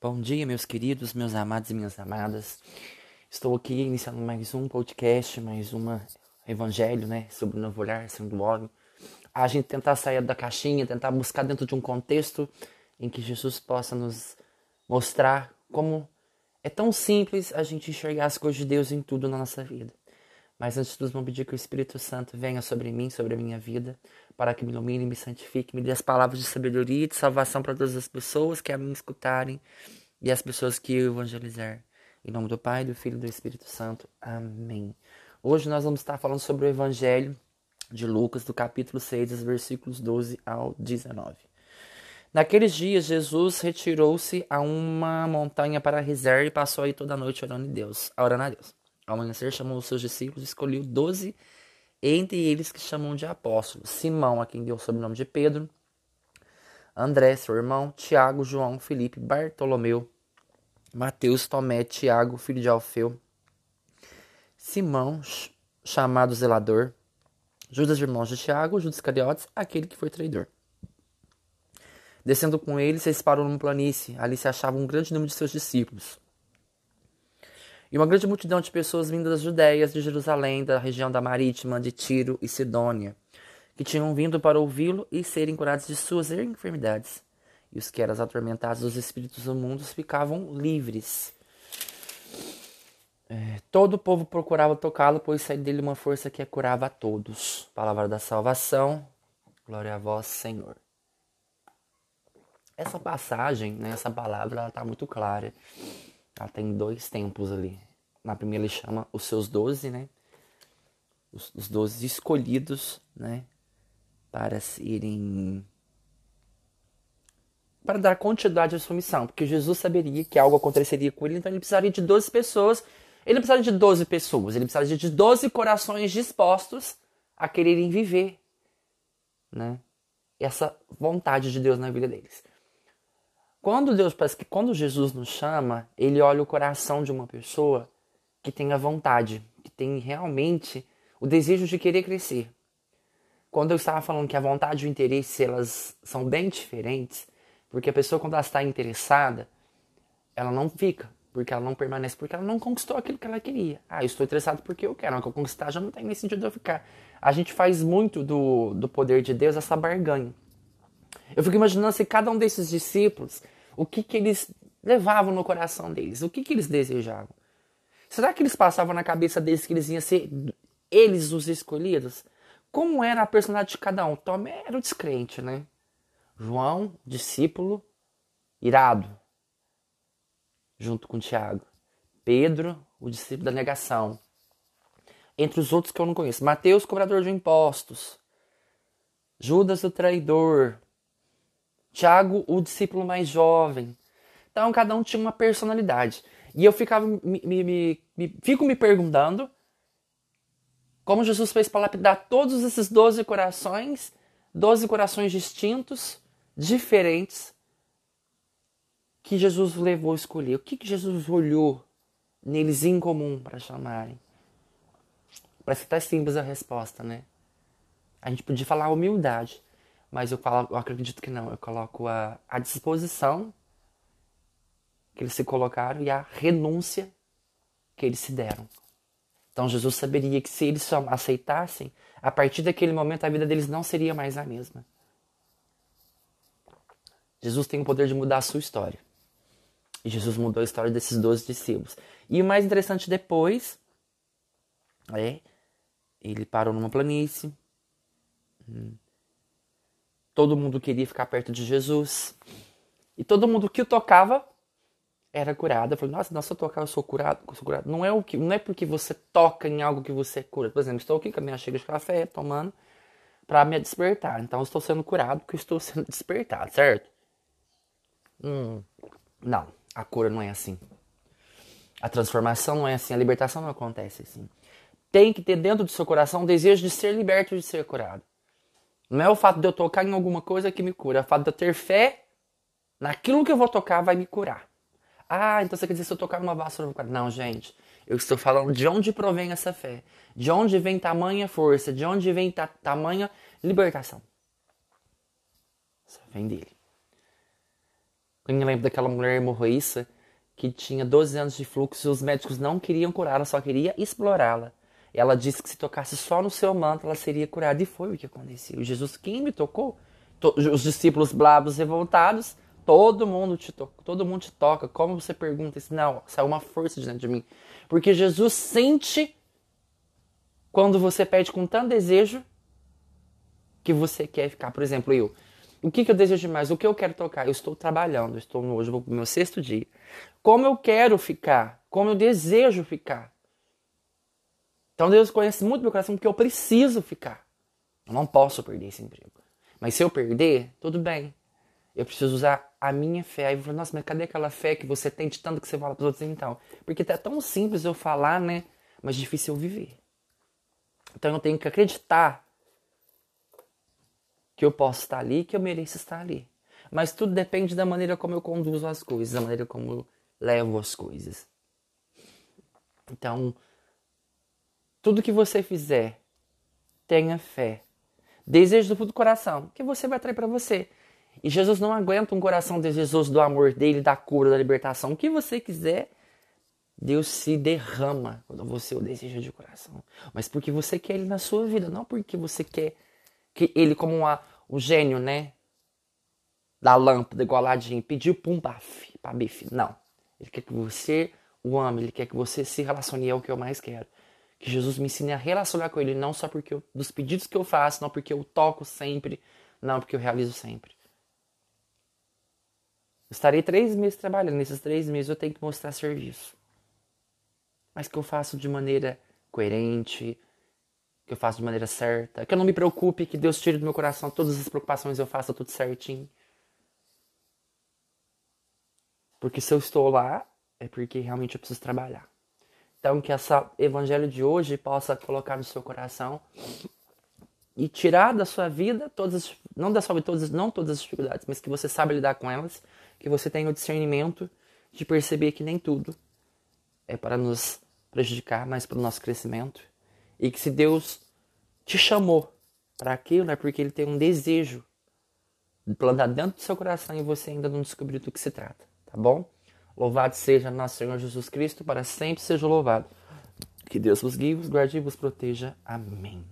Bom dia, meus queridos, meus amados e minhas amadas. Estou aqui iniciando mais um podcast, mais um evangelho, né, sobre o novo olhar, sendo o homem. A gente tentar sair da caixinha, tentar buscar dentro de um contexto em que Jesus possa nos mostrar como é tão simples a gente enxergar as coisas de Deus em tudo na nossa vida. Mas antes de tudo, vamos pedir que o Espírito Santo venha sobre mim, sobre a minha vida, para que me ilumine, me santifique, me dê as palavras de sabedoria e de salvação para todas as pessoas que a mim escutarem e as pessoas que eu evangelizar. Em nome do Pai, do Filho e do Espírito Santo. Amém. Hoje nós vamos estar falando sobre o Evangelho de Lucas, do capítulo 6, dos versículos 12 ao 19. Naqueles dias, Jesus retirou-se a uma montanha para rezar e passou aí toda a noite orando a Deus, orando a Deus. Ao amanhecer, chamou os seus discípulos e escolheu doze, entre eles que chamam de apóstolos: Simão, a quem deu o sobrenome de Pedro, André, seu irmão, Tiago, João, Felipe, Bartolomeu, Mateus, Tomé, Tiago, filho de Alfeu, Simão, chamado Zelador, Judas, irmãos de Tiago, Judas Cariotes, aquele que foi traidor. Descendo com eles, eles pararam numa planície. Ali se achava um grande número de seus discípulos. E uma grande multidão de pessoas vindas das Judeias, de Jerusalém, da região da Marítima, de Tiro e Sidônia, que tinham vindo para ouvi-lo e serem curados de suas enfermidades. E os que eram atormentados dos espíritos do mundo ficavam livres. É, todo o povo procurava tocá-lo, pois saía dele uma força que curava a todos. Palavra da salvação. Glória a vós, Senhor. Essa passagem, né, essa palavra, ela está muito clara. Ela tem dois tempos ali. Na primeira ele chama os seus doze, né? Os, os doze escolhidos, né? Para serem. Para dar continuidade à sua missão. Porque Jesus saberia que algo aconteceria com ele, então ele precisaria de 12 pessoas. Ele precisaria de 12 pessoas, ele precisaria de 12 corações dispostos a quererem viver, né? Essa vontade de Deus na vida deles. Quando Deus parece que quando Jesus nos chama, ele olha o coração de uma pessoa que tem a vontade, que tem realmente o desejo de querer crescer. Quando eu estava falando que a vontade e o interesse elas são bem diferentes, porque a pessoa quando ela está interessada, ela não fica, porque ela não permanece, porque ela não conquistou aquilo que ela queria. Ah, eu estou interessado porque eu quero, não que eu conquistar já não tem nem sentido eu ficar. A gente faz muito do, do poder de Deus essa barganha. Eu fico imaginando se cada um desses discípulos, o que, que eles levavam no coração deles, o que, que eles desejavam. Será que eles passavam na cabeça deles que eles iam ser eles os escolhidos? Como era a personalidade de cada um? Tomé era o descrente, né? João, discípulo, irado, junto com Tiago. Pedro, o discípulo da negação. Entre os outros que eu não conheço. Mateus, cobrador de impostos. Judas, o traidor. Tiago, o discípulo mais jovem. Então, cada um tinha uma personalidade. E eu ficava me, me, me, fico me perguntando como Jesus fez para lapidar todos esses doze corações, doze corações distintos, diferentes, que Jesus levou a escolher. O que, que Jesus olhou neles em comum para chamarem? Parece que tá simples a resposta, né? A gente podia falar humildade mas eu, eu acredito que não. Eu coloco a, a disposição que eles se colocaram e a renúncia que eles se deram. Então Jesus saberia que se eles só aceitassem, a partir daquele momento a vida deles não seria mais a mesma. Jesus tem o poder de mudar a sua história. E Jesus mudou a história desses doze discípulos. E o mais interessante depois é ele parou numa planície. Hum, Todo mundo queria ficar perto de Jesus. E todo mundo que o tocava era curado. Eu falei, nossa, nossa, eu tocar, eu sou curado, eu sou curado. Não é, o que, não é porque você toca em algo que você cura. Por exemplo, estou aqui com a minha xícara de café, tomando, para me despertar. Então, estou sendo curado porque estou sendo despertado, certo? Hum, não, a cura não é assim. A transformação não é assim, a libertação não acontece assim. Tem que ter dentro do seu coração o desejo de ser liberto de ser curado. Não é o fato de eu tocar em alguma coisa que me cura, é o fato de eu ter fé naquilo que eu vou tocar vai me curar. Ah, então você quer dizer se eu tocar numa vassoura, eu vou curar. Não, gente. Eu estou falando de onde provém essa fé. De onde vem tamanha força. De onde vem ta tamanha libertação. Só vem dele. Eu me lembro daquela mulher hemorroíça que tinha 12 anos de fluxo e os médicos não queriam curá-la, só queria explorá-la. Ela disse que se tocasse só no seu manto, ela seria curada. E foi o que aconteceu. Jesus, quem me tocou? Os discípulos bravos, revoltados, todo mundo te toca, todo mundo te toca. Como você pergunta isso? Não, saiu uma força diante de mim. Porque Jesus sente quando você pede com tanto desejo que você quer ficar. Por exemplo, eu. O que, que eu desejo mais? O que eu quero tocar? Eu estou trabalhando, eu estou no, hoje vou pro meu sexto dia. Como eu quero ficar? Como eu desejo ficar? Então Deus conhece muito meu coração porque eu preciso ficar. Eu não posso perder esse emprego. Mas se eu perder, tudo bem. Eu preciso usar a minha fé. Aí eu falo, nossa, mas cadê aquela fé que você tem de tanto que você fala para os outros então? Porque é tão simples eu falar, né? Mas difícil eu viver. Então eu tenho que acreditar que eu posso estar ali, que eu mereço estar ali. Mas tudo depende da maneira como eu conduzo as coisas, da maneira como eu levo as coisas. Então, tudo que você fizer, tenha fé. Desejo do fundo do coração, que você vai atrair para você. E Jesus não aguenta um coração desejoso do amor dele, da cura, da libertação. O que você quiser, Deus se derrama quando você o deseja de coração. Mas porque você quer ele na sua vida, não porque você quer que ele como uma, um gênio, né? Da lâmpada, igualadinho, pediu pum, paf, pra bife. Não. Ele quer que você o ame, ele quer que você se relacione, é o que eu mais quero. Que Jesus me ensine a relacionar com Ele, não só porque eu, dos pedidos que eu faço, não porque eu toco sempre, não porque eu realizo sempre. Eu estarei três meses trabalhando, nesses três meses eu tenho que mostrar serviço. Mas que eu faço de maneira coerente, que eu faço de maneira certa, que eu não me preocupe, que Deus tire do meu coração todas as preocupações, eu faça tudo certinho. Porque se eu estou lá, é porque realmente eu preciso trabalhar. Então, que essa evangelho de hoje possa colocar no seu coração e tirar da sua vida todas as, não da todas, não todas as dificuldades, mas que você sabe lidar com elas, que você tenha o discernimento de perceber que nem tudo é para nos prejudicar, mas para o nosso crescimento. E que se Deus te chamou para aquilo, é porque Ele tem um desejo plantado dentro do seu coração e você ainda não descobriu do que se trata, tá bom? Louvado seja nosso Senhor Jesus Cristo, para sempre seja louvado. Que Deus vos guie, vos guarde e vos proteja. Amém.